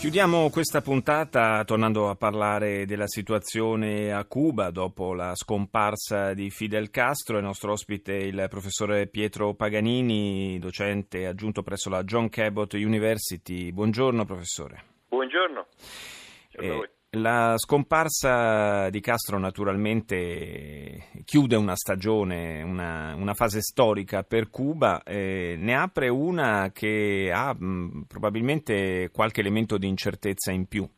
Chiudiamo questa puntata tornando a parlare della situazione a Cuba dopo la scomparsa di Fidel Castro. Il nostro ospite è il professore Pietro Paganini, docente aggiunto presso la John Cabot University. Buongiorno professore. Buongiorno. Eh, la scomparsa di Castro naturalmente chiude una stagione, una, una fase storica per Cuba, eh, ne apre una che ha mh, probabilmente qualche elemento di incertezza in più.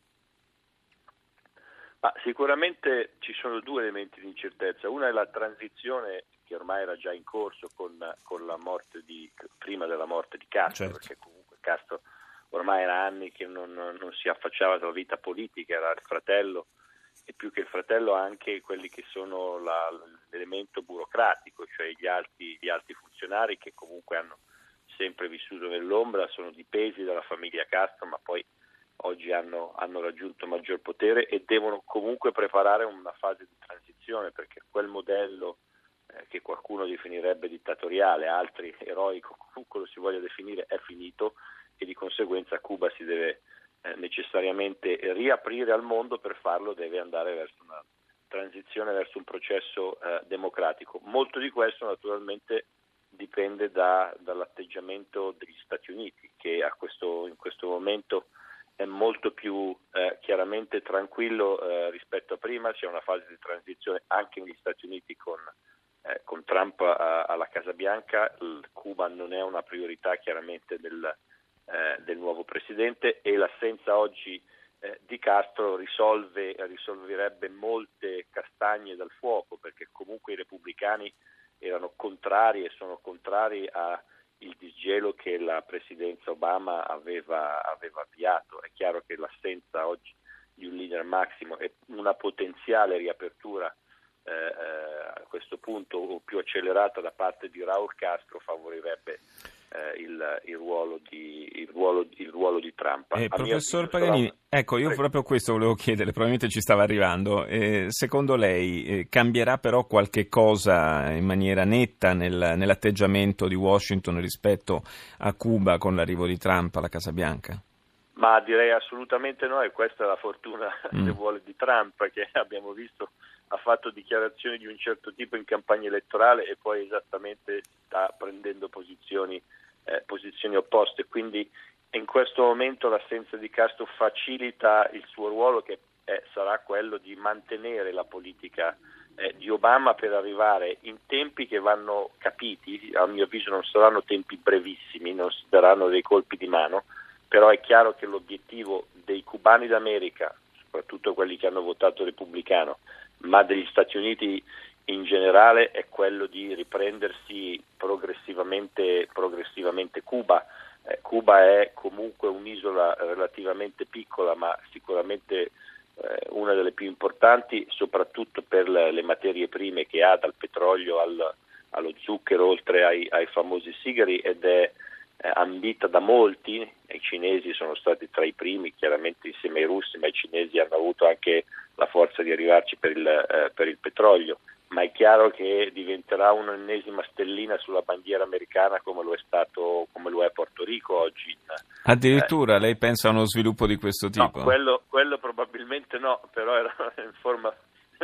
Ma sicuramente ci sono due elementi di incertezza. Una è la transizione che ormai era già in corso con, con la morte di, prima della morte di Castro, certo. perché comunque Castro ormai era anni che non, non si affacciava alla vita politica, era il fratello e più che il fratello anche quelli che sono la, l'elemento burocratico, cioè gli alti, gli alti, funzionari che comunque hanno sempre vissuto nell'ombra, sono dipesi dalla famiglia Castro, ma poi oggi hanno, hanno raggiunto maggior potere e devono comunque preparare una fase di transizione perché quel modello eh, che qualcuno definirebbe dittatoriale, altri eroico, comunque lo si voglia definire, è finito e di conseguenza Cuba si deve eh, necessariamente riaprire al mondo, per farlo deve andare verso una transizione verso un processo eh, democratico. Molto di questo naturalmente dipende da, dall'atteggiamento degli Stati Uniti che questo, in questo momento è molto più eh, chiaramente tranquillo eh, rispetto a prima, c'è una fase di transizione anche negli Stati Uniti con, eh, con Trump a, alla Casa Bianca, Il Cuba non è una priorità chiaramente del, eh, del nuovo presidente e l'assenza oggi eh, di Castro risolve, risolverebbe molte castagne dal fuoco perché comunque i repubblicani erano contrari e sono contrari al disgelo che la presidenza Obama aveva, aveva avviato. È chiaro che l'assenza oggi di un leader massimo e una potenziale riapertura eh, eh a questo punto più accelerata da parte di Raul Castro favorirebbe eh, il, il, ruolo di, il, ruolo, il, ruolo di, Trump. Eh, professor Paganini, sarà... ecco, io Prego. proprio questo volevo chiedere, probabilmente ci stava arrivando. Eh, secondo lei eh, cambierà però qualche cosa in maniera netta nel, nell'atteggiamento di Washington rispetto a Cuba con l'arrivo di Trump alla Casa Bianca? Ma direi assolutamente no, e questa è la fortuna, mm. se vuole, di Trump, che abbiamo visto ha fatto dichiarazioni di un certo tipo in campagna elettorale e poi esattamente sta prendendo posizioni eh, posizioni opposte, quindi in questo momento l'assenza di Castro facilita il suo ruolo che eh, sarà quello di mantenere la politica eh, di Obama per arrivare in tempi che vanno capiti, a mio avviso non saranno tempi brevissimi, non si daranno dei colpi di mano, però è chiaro che l'obiettivo dei cubani d'America, soprattutto quelli che hanno votato repubblicano, ma degli Stati Uniti in generale è quello di riprendersi progressivamente, progressivamente Cuba. Eh, Cuba è comunque un'isola relativamente piccola ma sicuramente eh, una delle più importanti soprattutto per le, le, materie prime che ha dal petrolio al, allo zucchero oltre ai, ai famosi sigari ed è eh, ambita da molti, i cinesi sono stati tra i primi chiaramente insieme ai russi ma i cinesi hanno avuto anche la forza di arrivarci per il, eh, per il petrolio ma è chiaro che diventerà un'ennesima stellina sulla bandiera americana come lo è stato, come lo è Porto Rico oggi. Addirittura eh, lei pensa a uno sviluppo di questo tipo? No, quello, quello probabilmente no, però era in forma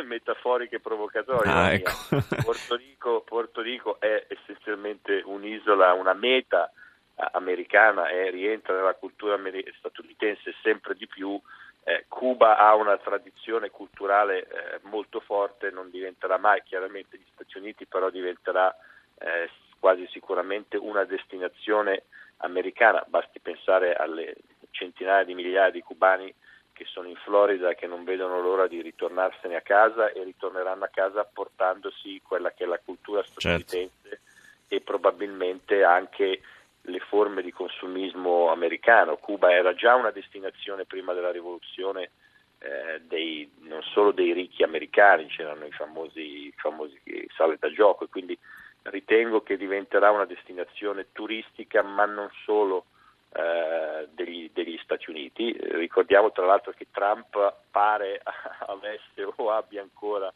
metaforica e provocatoria. Ah, ecco. Porto, Rico, Porto Rico è essenzialmente un'isola, una meta eh, americana e rientra nella cultura statunitense sempre di più eh, Cuba ha una tradizione culturale eh, molto forte, non diventerà mai chiaramente gli Stati Uniti, però diventerà eh, quasi sicuramente una destinazione americana. Basti pensare alle centinaia di migliaia di cubani che sono in Florida che non vedono l'ora di ritornarsene a casa e ritorneranno a casa portandosi quella che è la cultura certo. statunitense certo. e probabilmente anche le forme di consumismo americano. Cuba era già una destinazione prima della rivoluzione eh, dei, non solo dei ricchi americani, c'erano i famosi, i famosi sale da gioco e quindi ritengo che diventerà una destinazione turistica ma non solo eh, degli, degli, Stati Uniti. Ricordiamo tra l'altro che Trump pare avesse o abbia ancora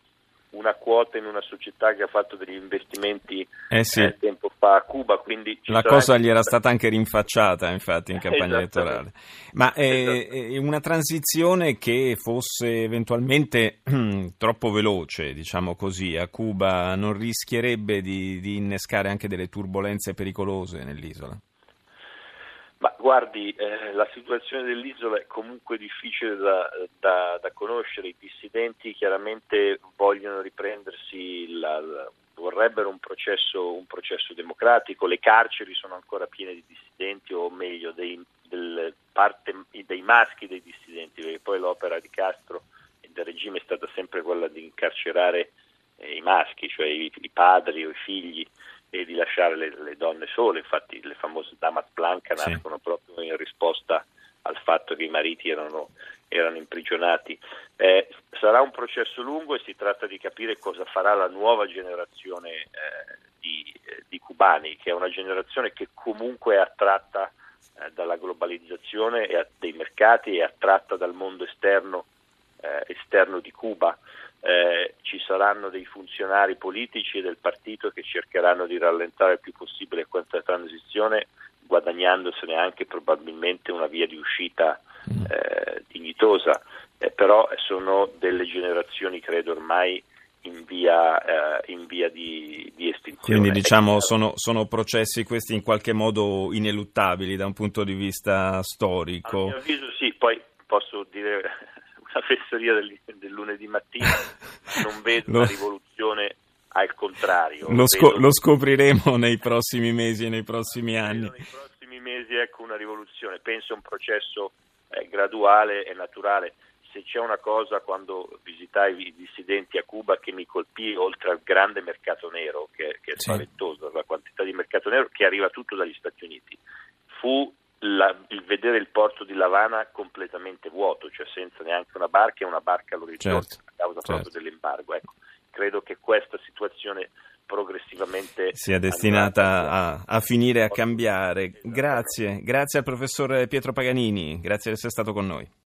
una quota in una società che ha fatto degli investimenti eh sì. eh, tempo fa a Cuba. Quindi La cosa gli era stata anche rinfacciata infatti in campagna elettorale. Ma eh, una transizione che fosse eventualmente troppo veloce, diciamo così, a Cuba non rischierebbe di, di innescare anche delle turbulenze pericolose nell'isola? Guardi, eh, la situazione dell'isola è comunque difficile da, da, da, conoscere, i dissidenti chiaramente vogliono riprendersi, la, la, vorrebbero un processo, un processo, democratico, le carceri sono ancora piene di dissidenti o meglio dei, del, parte, dei maschi dei dissidenti, perché poi l'opera di Castro e del regime è stata sempre quella di incarcerare eh, i maschi, cioè i, i padri o i figli e di lasciare le, le, donne sole, infatti le famose damas blanca sì. nascono proprio in risposta al fatto che i mariti erano, erano imprigionati. Eh, sarà un processo lungo e si tratta di capire cosa farà la nuova generazione eh, di, eh, di, cubani, che è una generazione che comunque è attratta eh, dalla globalizzazione e dei mercati e attratta dal mondo esterno, eh, esterno di Cuba ci saranno dei funzionari politici del partito che cercheranno di rallentare il più possibile questa transizione, guadagnandosene anche probabilmente una via di uscita mm. eh, dignitosa, eh, però sono delle generazioni credo ormai in via, eh, in via di, di, estinzione. Quindi diciamo sono, sono, processi questi in qualche modo ineluttabili da un punto di vista storico. A mio avviso sì, poi posso dire la fesseria del, del lunedì mattina, non vedo lo, una rivoluzione al contrario. Lo, sco- lo, scopriremo nei prossimi mesi e nei prossimi anni. Nei prossimi mesi ecco una rivoluzione, penso a un processo eh, graduale e naturale. Se c'è una cosa quando visitai i dissidenti a Cuba che mi colpì, oltre al grande mercato nero, che, che è sì. spaventoso, la quantità di mercato nero che arriva tutto dagli Stati Uniti, fu la, il vedere il porto di Lavana completamente vuoto, cioè senza neanche una barca e una barca all'orizzonte certo, a causa certo. proprio dell'embargo. Ecco, credo che questa situazione progressivamente sia destinata a, a, finire a cambiare. Grazie, grazie al professor Pietro Paganini, grazie di essere stato con noi.